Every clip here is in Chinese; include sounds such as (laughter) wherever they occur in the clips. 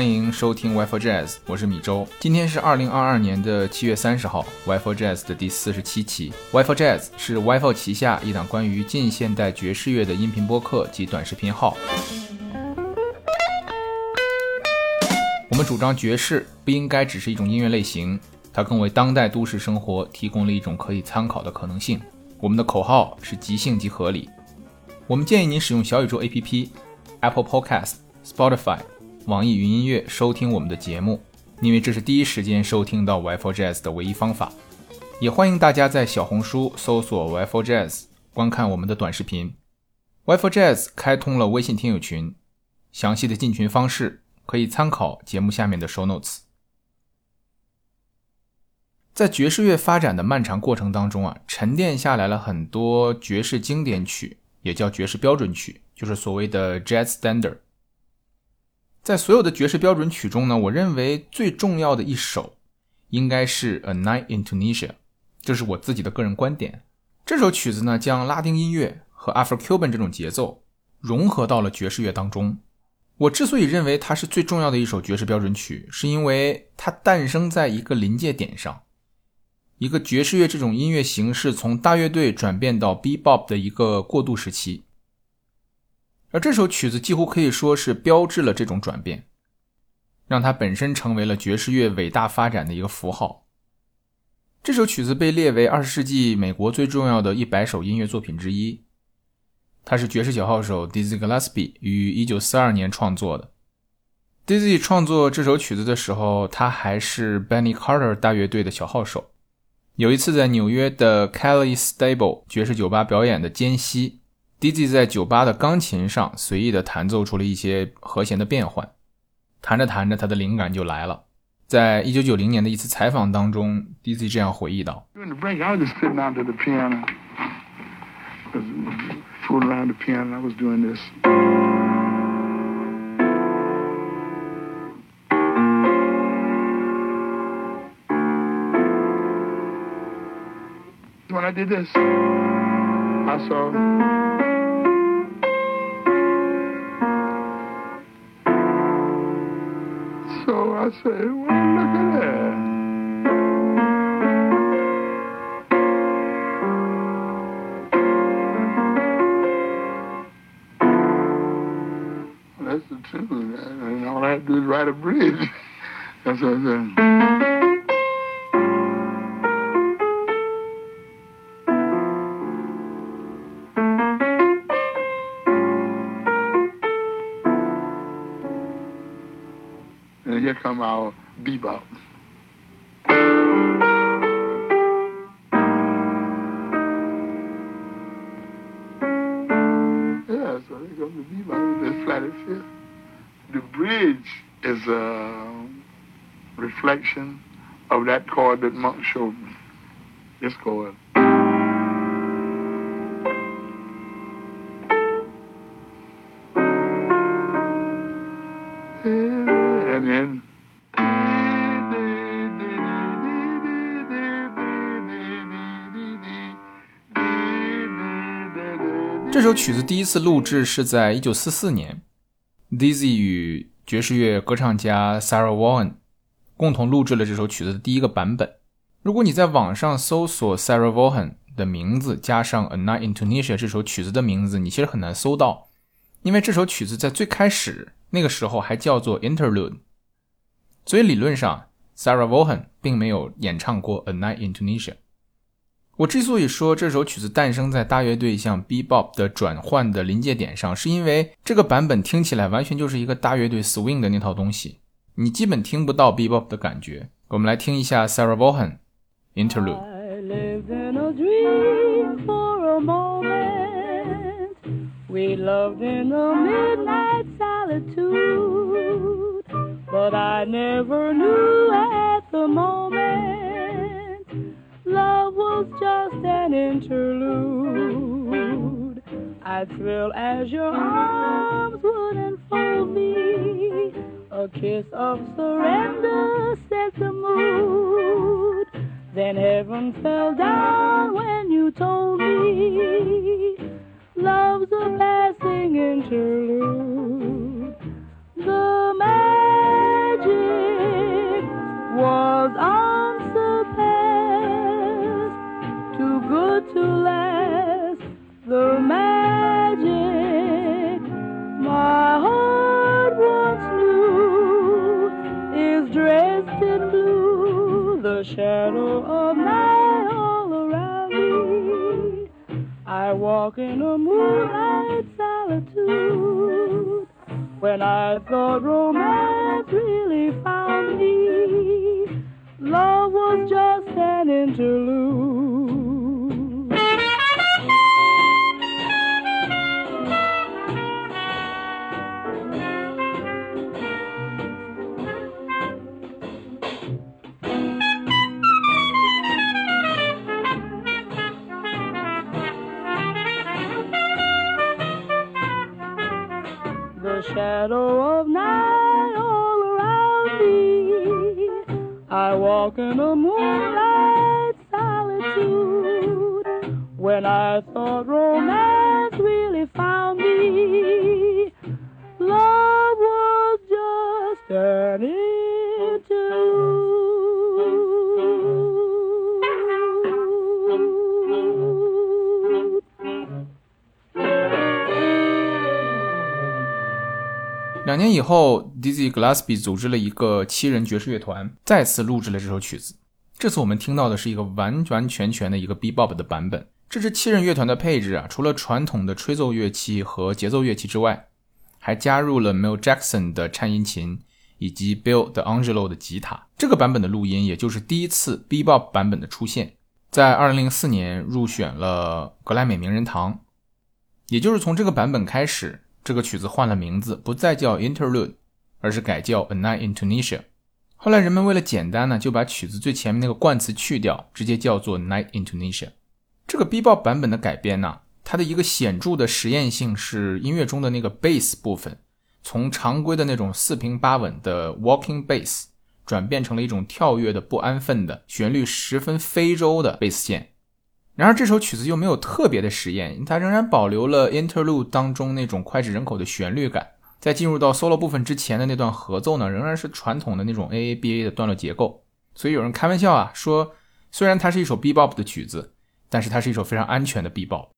欢迎收听 Wi-Fi Jazz，我是米周。今天是二零二二年的七月三十号，Wi-Fi Jazz 的第四十七期。Wi-Fi Jazz 是 Wi-Fi 旗下一档关于近现代爵士乐的音频播客及短视频号。我们主张爵士不应该只是一种音乐类型，它更为当代都市生活提供了一种可以参考的可能性。我们的口号是即兴即合理。我们建议您使用小宇宙 APP、Apple Podcast、Spotify。网易云音乐收听我们的节目，因为这是第一时间收听到 Wi-Fi Jazz 的唯一方法。也欢迎大家在小红书搜索 Wi-Fi Jazz 观看我们的短视频。Wi-Fi Jazz 开通了微信听友群，详细的进群方式可以参考节目下面的 Show Notes。在爵士乐发展的漫长过程当中啊，沉淀下来了很多爵士经典曲，也叫爵士标准曲，就是所谓的 Jazz Standard。在所有的爵士标准曲中呢，我认为最重要的一首应该是《A Night in Tunisia》，这是我自己的个人观点。这首曲子呢，将拉丁音乐和 Afro-Cuban 这种节奏融合到了爵士乐当中。我之所以认为它是最重要的一首爵士标准曲，是因为它诞生在一个临界点上，一个爵士乐这种音乐形式从大乐队转变到 Bebop 的一个过渡时期。而这首曲子几乎可以说是标志了这种转变，让它本身成为了爵士乐伟大发展的一个符号。这首曲子被列为二十世纪美国最重要的一百首音乐作品之一。它是爵士小号手 Dizzy Gillespie 于一九四二年创作的。Dizzy 创作这首曲子的时候，他还是 Benny Carter 大乐队的小号手。有一次在纽约的 Kelly Stable 爵士酒吧表演的间隙。Dizzy 在酒吧的钢琴上随意地弹奏出了一些和弦的变换，弹着弹着，他的灵感就来了。在一九九零年的一次采访当中，Dizzy 这样回忆道。(laughs) I did this, I saw. Say, well, look at that. That's the truth. And all I have to do is write a bridge. (laughs) That's what I said. Bebop. Yeah, so here comes the bebop, this flatted fifth. The bridge is a reflection of that chord that Monk showed me. This chord. 这首曲子第一次录制是在一九四四年，Dizzy 与爵士乐歌唱家 Sarah Vaughan 共同录制了这首曲子的第一个版本。如果你在网上搜索 Sarah Vaughan 的名字，加上《A Night in Tunisia》这首曲子的名字，你其实很难搜到，因为这首曲子在最开始那个时候还叫做 Interlude，所以理论上 Sarah Vaughan 并没有演唱过《A Night in Tunisia》。我之所以说这首曲子诞生在大乐队向 bebop 的转换的临界点上是因为这个版本听起来完全就是一个大乐队 swing 的那套东西你基本听不到 bebop 的感觉。我们来听一下 sarah won'then interrupt i live in a dream for a moment. We loved in a midnight solitude but i never knew at the moment was just an interlude. I'd thrill as your arms would enfold me. A kiss of surrender set the mood. Then heaven fell down when you told me love's a passing interlude. The man shadow of night all around me. I walk in a moonlight solitude. When I thought romance really found me, love was just an interlude. 两年以后，Dizzy Gillespie 组织了一个七人爵士乐团，再次录制了这首曲子。这次我们听到的是一个完完全全的一个 bebop 的版本。这支七人乐团的配置啊，除了传统的吹奏乐器和节奏乐器之外，还加入了 Mel Jackson 的颤音琴以及 Bill DeAngelo 的吉他。这个版本的录音，也就是第一次 bebop 版本的出现，在2004年入选了格莱美名人堂。也就是从这个版本开始，这个曲子换了名字，不再叫 Interlude，而是改叫 A Night in Tunisia。后来人们为了简单呢，就把曲子最前面那个冠词去掉，直接叫做 Night in Tunisia。这个 bebop 版本的改编呢，它的一个显著的实验性是音乐中的那个 bass 部分，从常规的那种四平八稳的 walking bass，转变成了一种跳跃的不安分的旋律十分非洲的 bass 线。然而这首曲子又没有特别的实验，它仍然保留了 interlude 当中那种脍炙人口的旋律感。在进入到 solo 部分之前的那段合奏呢，仍然是传统的那种 A A B A 的段落结构。所以有人开玩笑啊，说虽然它是一首 bebop 的曲子，但是它是一首非常安全的 bebop。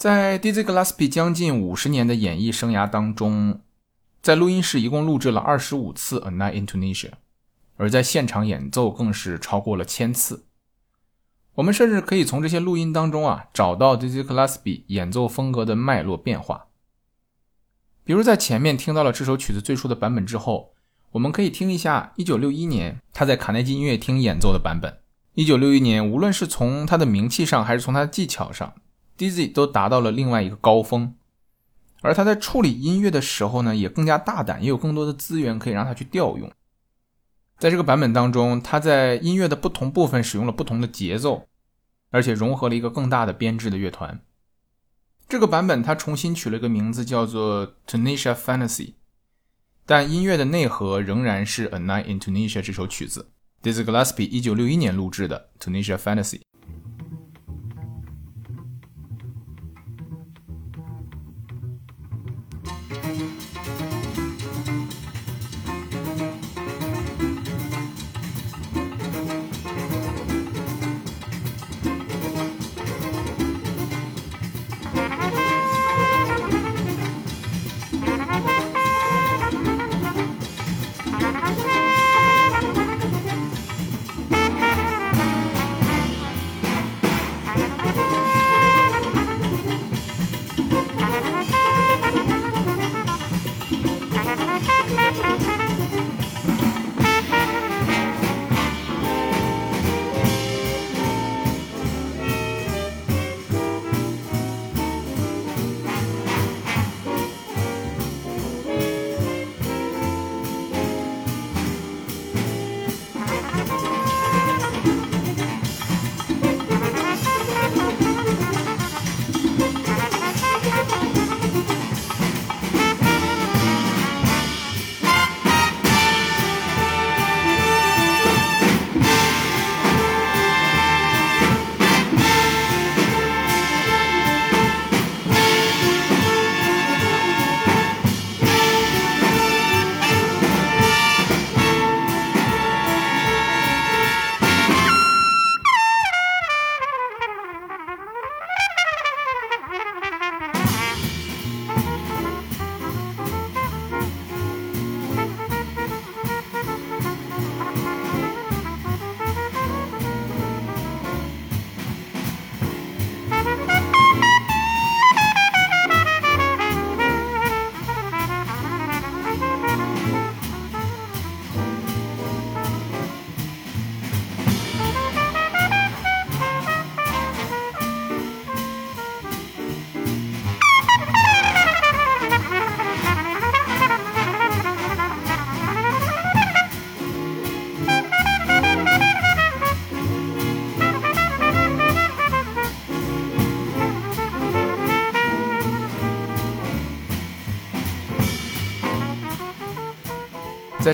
在 Dizzy Gillespie 将近五十年的演艺生涯当中，在录音室一共录制了二十五次《A Night in Tunisia》，而在现场演奏更是超过了千次。我们甚至可以从这些录音当中啊，找到 Dizzy Gillespie 演奏风格的脉络变化。比如在前面听到了这首曲子最初的版本之后，我们可以听一下1961年他在卡内基音乐厅演奏的版本。1961年，无论是从他的名气上，还是从他的技巧上。Dizzy 都达到了另外一个高峰，而他在处理音乐的时候呢，也更加大胆，也有更多的资源可以让他去调用。在这个版本当中，他在音乐的不同部分使用了不同的节奏，而且融合了一个更大的编制的乐团。这个版本他重新取了一个名字，叫做 Tunisia Fantasy，但音乐的内核仍然是 A Night in Tunisia 这首曲子，Dizzy Gillespie 一九六一年录制的 Tunisia Fantasy。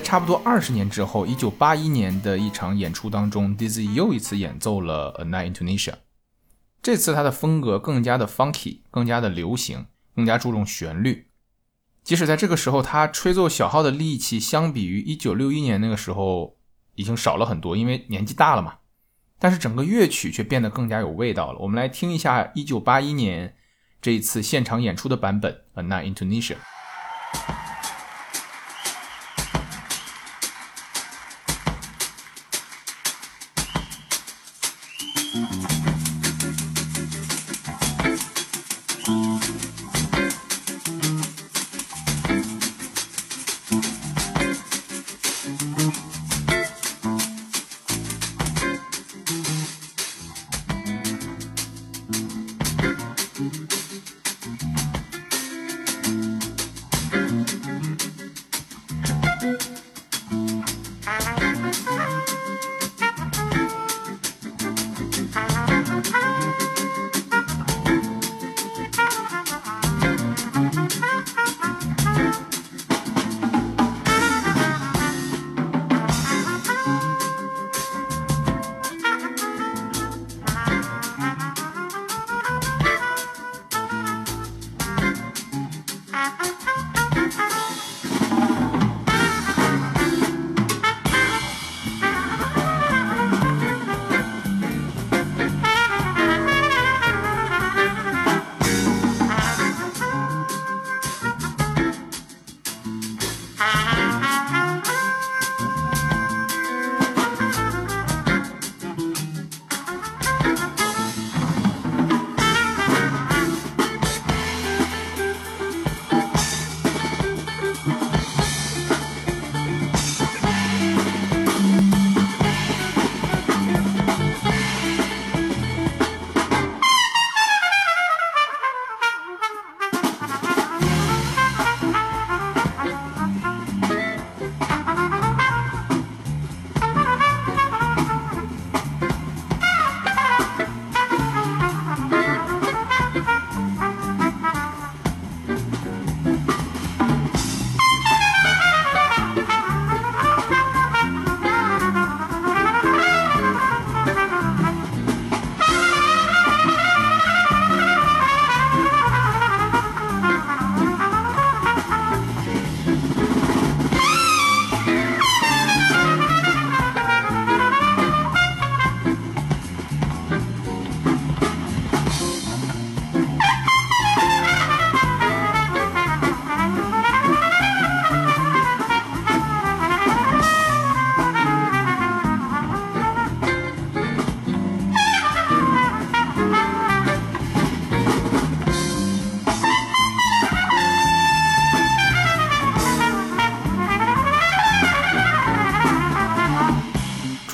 差不多二十年之后，一九八一年的一场演出当中，Dizzy 又一次演奏了《A Night in Tunisia》。这次他的风格更加的 funky，更加的流行，更加注重旋律。即使在这个时候，他吹奏小号的力气相比于一九六一年那个时候已经少了很多，因为年纪大了嘛。但是整个乐曲却变得更加有味道了。我们来听一下一九八一年这一次现场演出的版本《A Night in Tunisia》。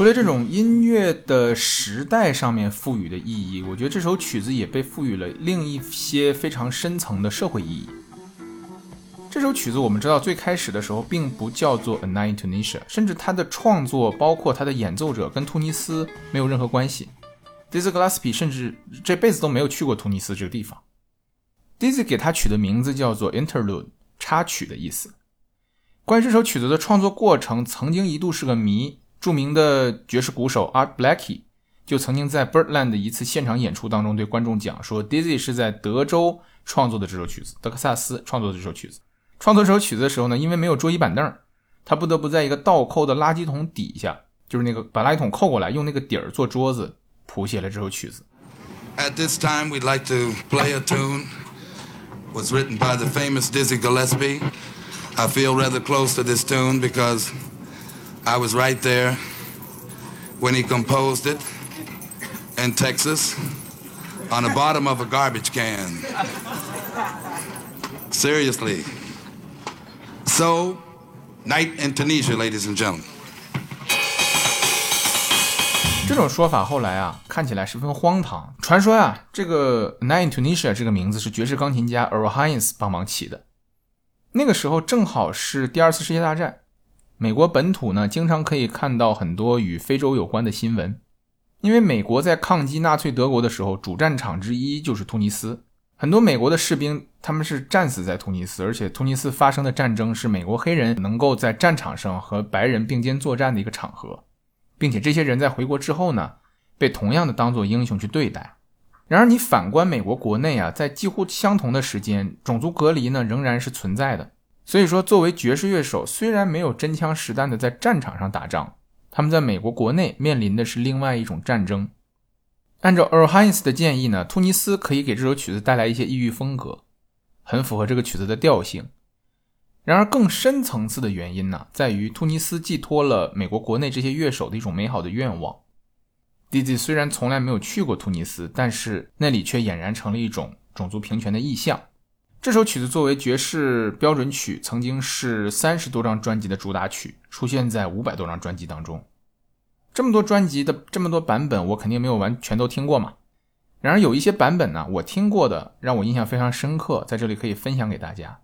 除了这种音乐的时代上面赋予的意义，我觉得这首曲子也被赋予了另一些非常深层的社会意义。这首曲子我们知道最开始的时候并不叫做《A Night in Tunisia》，甚至它的创作包括它的演奏者跟突尼斯没有任何关系。Dizzy Gillespie 甚至这辈子都没有去过突尼斯这个地方。Dizzy 给他取的名字叫做 Interlude，插曲的意思。关于这首曲子的创作过程，曾经一度是个谜。著名的爵士鼓手 Art Blakey 就曾经在 Birdland 的一次现场演出当中对观众讲说，Dizzy 是在德州创作的这首曲子，德克萨斯创作的这首曲子。创作这首曲子的时候呢，因为没有桌椅板凳，他不得不在一个倒扣的垃圾桶底下，就是那个把垃圾桶扣过来，用那个底儿做桌子，谱写了这首曲子。At this time, we'd like to play a tune. Was written by the famous Dizzy Gillespie. I feel rather close to this tune because I was right there when he composed it in Texas on the bottom of a garbage can. Seriously. So, night in Tunisia, ladies and gentlemen. 这种说法后来啊，看起来十分荒唐。传说呀，这个 Night in Tunisia 这个名字是爵士钢琴家 Earl Hines 帮忙起的。那个时候正好是第二次世界大战。 美国本土呢，经常可以看到很多与非洲有关的新闻，因为美国在抗击纳粹德国的时候，主战场之一就是突尼斯。很多美国的士兵他们是战死在突尼斯，而且突尼斯发生的战争是美国黑人能够在战场上和白人并肩作战的一个场合，并且这些人在回国之后呢，被同样的当做英雄去对待。然而，你反观美国国内啊，在几乎相同的时间，种族隔离呢仍然是存在的。所以说，作为爵士乐手，虽然没有真枪实弹的在战场上打仗，他们在美国国内面临的是另外一种战争。按照 Earl Hines 的建议呢，突尼斯可以给这首曲子带来一些异域风格，很符合这个曲子的调性。然而，更深层次的原因呢，在于突尼斯寄托了美国国内这些乐手的一种美好的愿望。Dizzy 虽然从来没有去过突尼斯，但是那里却俨然成了一种种族平权的意象。这首曲子作为爵士标准曲，曾经是三十多张专辑的主打曲，出现在五百多张专辑当中。这么多专辑的这么多版本，我肯定没有完全都听过嘛。然而有一些版本呢，我听过的，让我印象非常深刻，在这里可以分享给大家。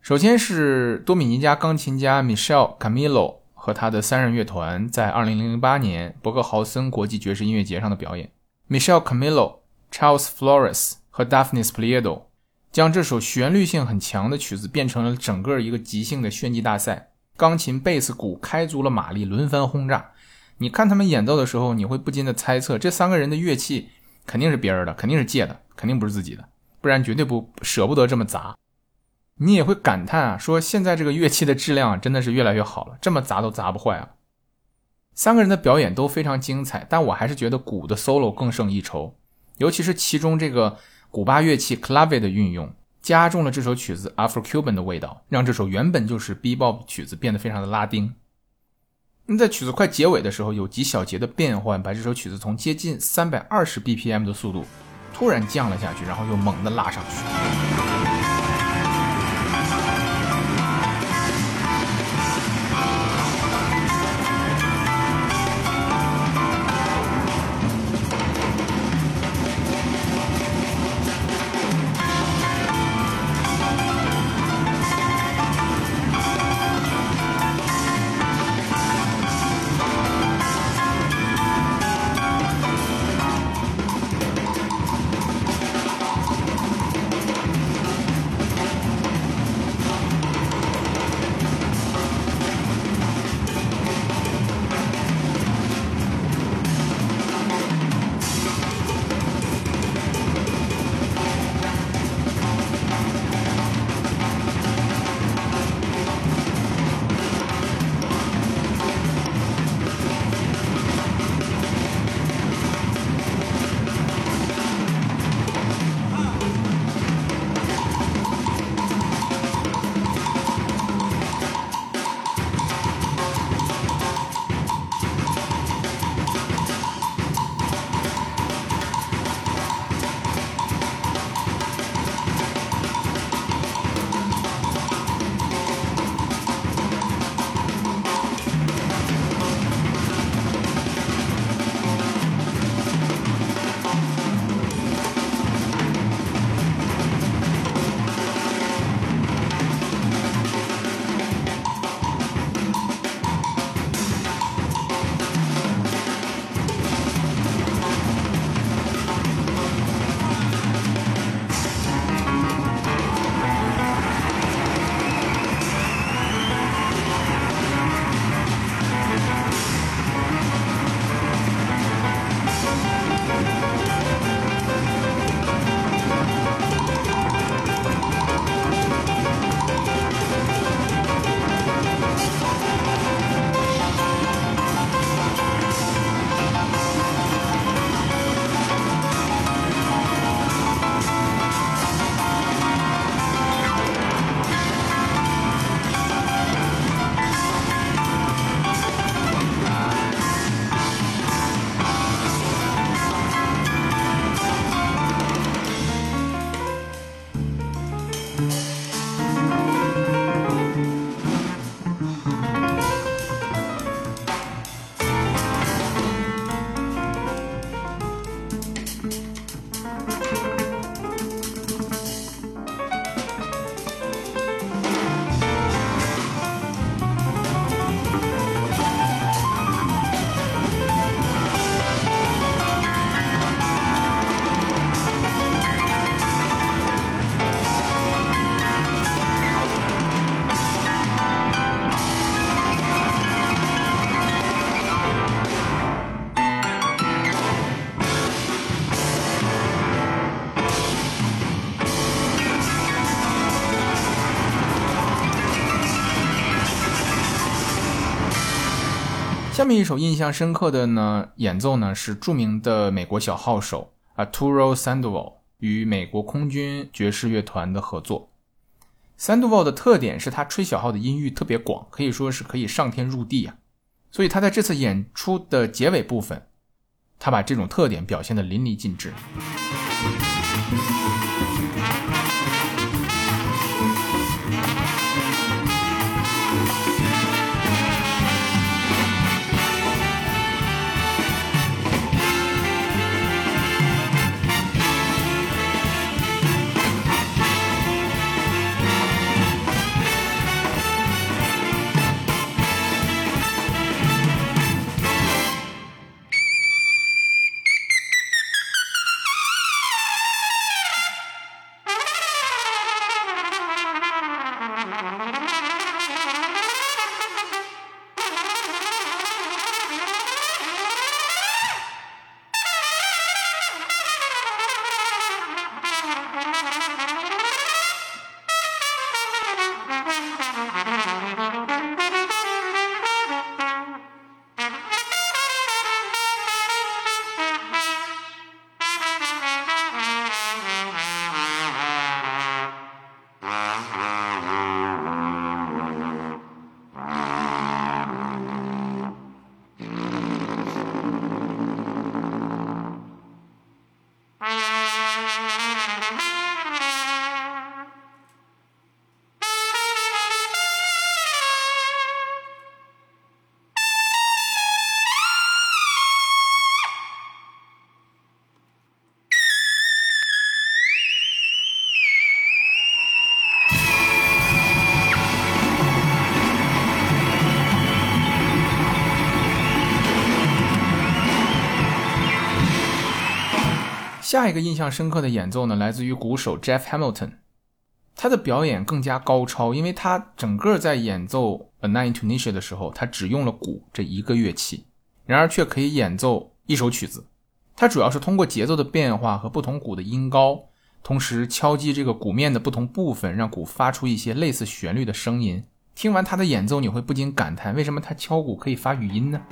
首先是多米尼加钢琴家 Michelle Camilo 和他的三人乐团在二零零八年伯克豪森国际爵士音乐节上的表演。Michelle Camilo、Charles Flores 和 Daphne Spliedo。将这首旋律性很强的曲子变成了整个一个即兴的炫技大赛，钢琴、贝斯、鼓开足了马力，轮番轰炸。你看他们演奏的时候，你会不禁的猜测，这三个人的乐器肯定是别人的，肯定是借的，肯定不是自己的，不然绝对不舍不得这么砸。你也会感叹啊，说现在这个乐器的质量真的是越来越好了，这么砸都砸不坏啊。三个人的表演都非常精彩，但我还是觉得鼓的 solo 更胜一筹，尤其是其中这个。古巴乐器 clave 的运用，加重了这首曲子 Afro-Cuban 的味道，让这首原本就是 B-Bop 曲子变得非常的拉丁。那在曲子快结尾的时候，有几小节的变换，把这首曲子从接近三百二十 BPM 的速度突然降了下去，然后又猛地拉上去。下面一首印象深刻的呢演奏呢是著名的美国小号手 Arturo Sandoval 与美国空军爵士乐团的合作。Sandoval 的特点是他吹小号的音域特别广，可以说是可以上天入地啊。所以他在这次演出的结尾部分，他把这种特点表现得淋漓尽致。下一个印象深刻的演奏呢，来自于鼓手 Jeff Hamilton，他的表演更加高超，因为他整个在演奏 A Night in Tunisia 的时候，他只用了鼓这一个乐器，然而却可以演奏一首曲子。他主要是通过节奏的变化和不同鼓的音高，同时敲击这个鼓面的不同部分，让鼓发出一些类似旋律的声音。听完他的演奏，你会不禁感叹，为什么他敲鼓可以发语音呢？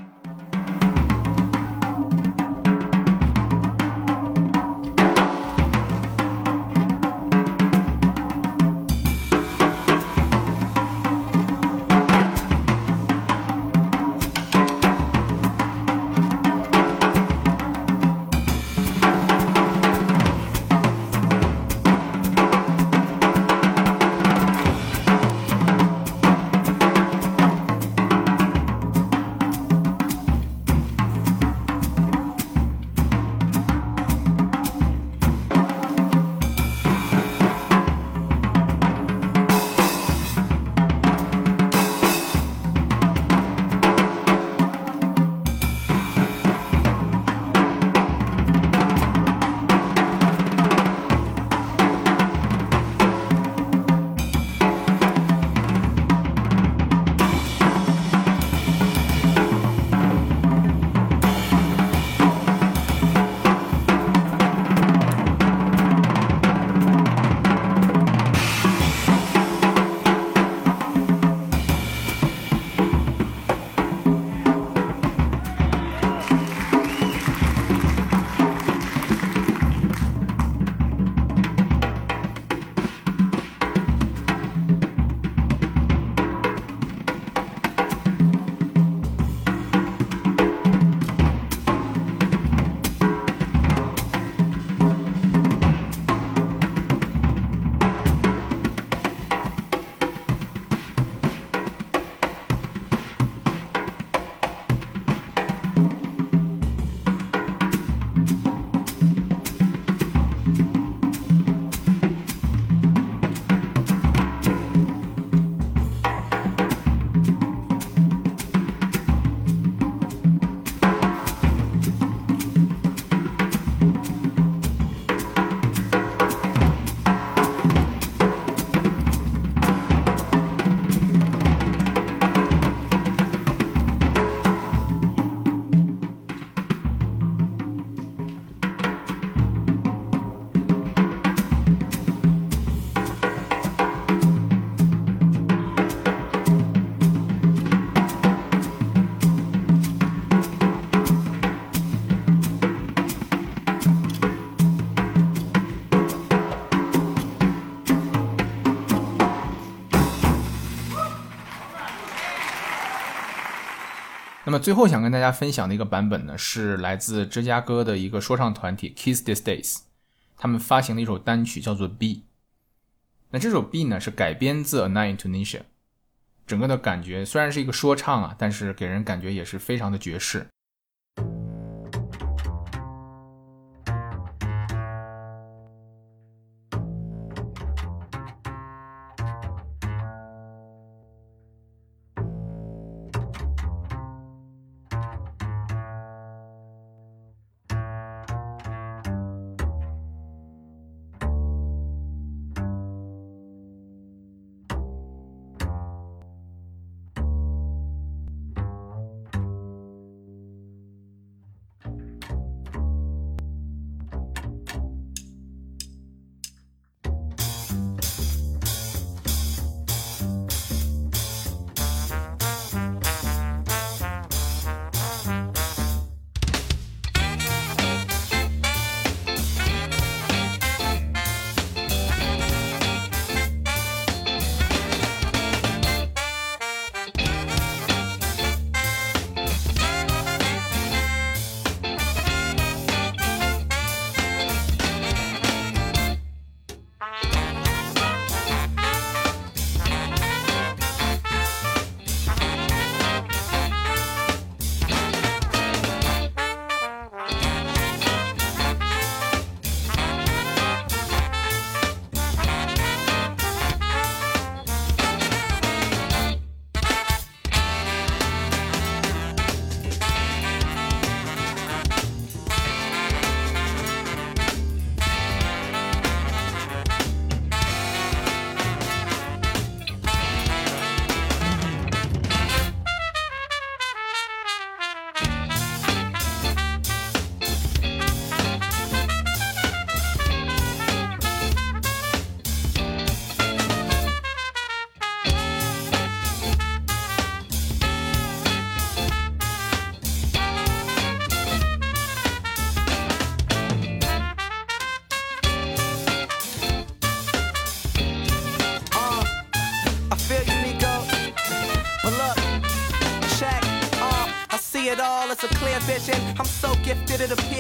么最后想跟大家分享的一个版本呢，是来自芝加哥的一个说唱团体 Kiss These Days，他们发行的一首单曲叫做《B》。那这首《B》呢是改编自《A Night in Tunisia》，整个的感觉虽然是一个说唱啊，但是给人感觉也是非常的爵士。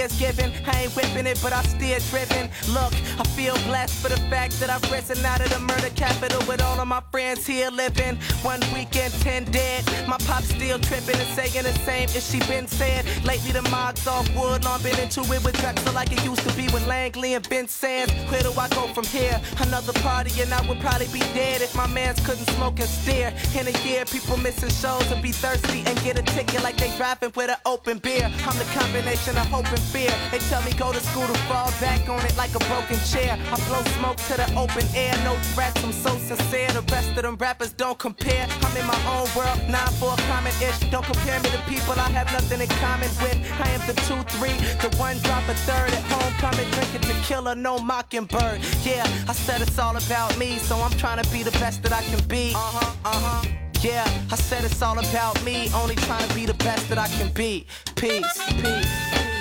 Thanksgiving ain't whipping it, but I steer driven. Look, I feel blessed for the fact that I've risen out of the murder capital with all of my friends here living. One weekend, ten dead. My pop still tripping and saying the same as she been said. Lately, the mods off wood, long been into it with Drexel like it used to be with Langley and Ben Sands. Where do I go from here? Another party, and I would probably be dead if my mans couldn't smoke and stare. In a year, people missing shows and be thirsty and get a ticket like they driving with an open beer. I'm the combination of hope and fear. They tell me go to school to fall back on it like a broken chair. I blow smoke to the open air, no threats. I'm so sincere. The rest of them rappers don't compare. I'm in my own world, nine for a common ish. Don't compare me to people I have nothing in common with. I am the two, three, the one drop a third at home, coming drinking tequila, no mockingbird. Yeah, I said it's all about me, so I'm trying to be the best that I can be. Uh huh, uh huh. Yeah, I said it's all about me, only trying to be the best that I can be. Peace, peace.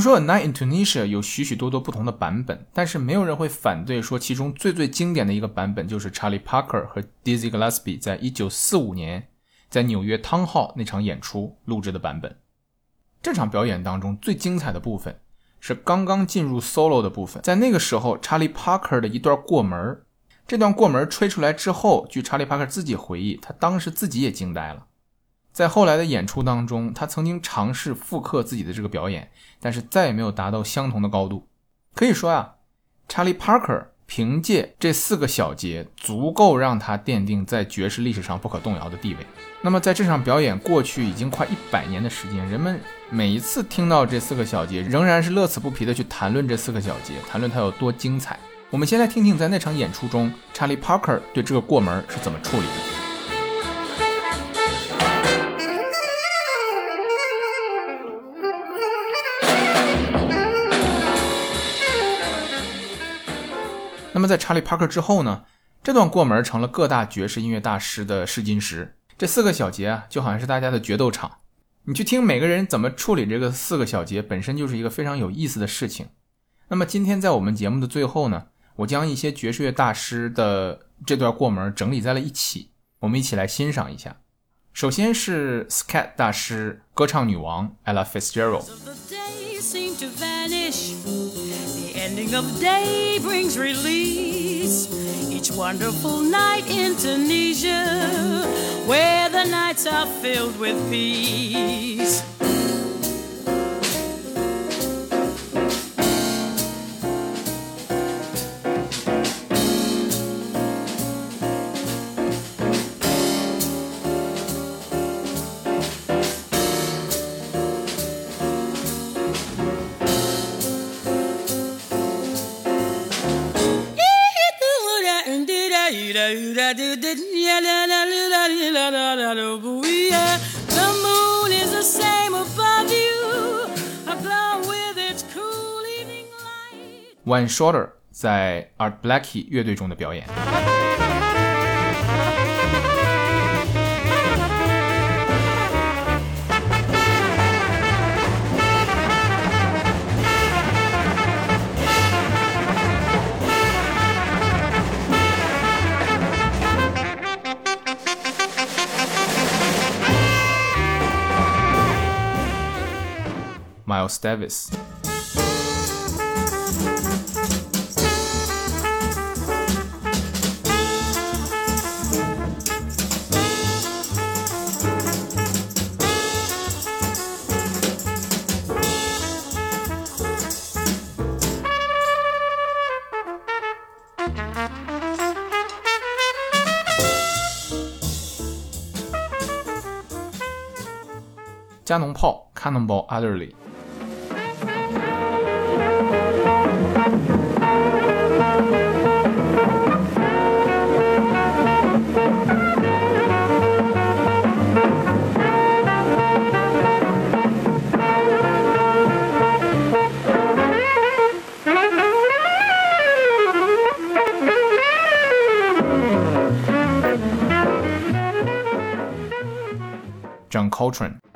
们说《Night in Tunisia》有许许多多不同的版本，但是没有人会反对说其中最最经典的一个版本就是 Charlie Parker 和 Dizzy Gillespie 在一九四五年在纽约汤号那场演出录制的版本。这场表演当中最精彩的部分是刚刚进入 solo 的部分，在那个时候，Charlie Parker 的一段过门这段过门吹出来之后，据 Charlie Parker 自己回忆，他当时自己也惊呆了。在后来的演出当中，他曾经尝试复刻自己的这个表演，但是再也没有达到相同的高度。可以说啊查理·帕克凭借这四个小节，足够让他奠定在爵士历史上不可动摇的地位。那么在这场表演过去已经快一百年的时间，人们每一次听到这四个小节，仍然是乐此不疲的去谈论这四个小节，谈论它有多精彩。我们先来听听在那场演出中查理·帕克对这个过门是怎么处理的。那么在查理·帕克之后呢？这段过门成了各大爵士音乐大师的试金石。这四个小节啊，就好像是大家的决斗场。你去听每个人怎么处理这个四个小节，本身就是一个非常有意思的事情。那么今天在我们节目的最后呢，我将一些爵士乐大师的这段过门整理在了一起，我们一起来欣赏一下。首先是 Scat 大师，歌唱女王 Ella Fitzgerald。Ending of day brings release. Each wonderful night in Tunisia, where the nights are filled with peace. One Shorter 在 Art Blakey 乐队中的表演。 Miles Davis。加农炮 Cannonball Adderley。 John Coltrane。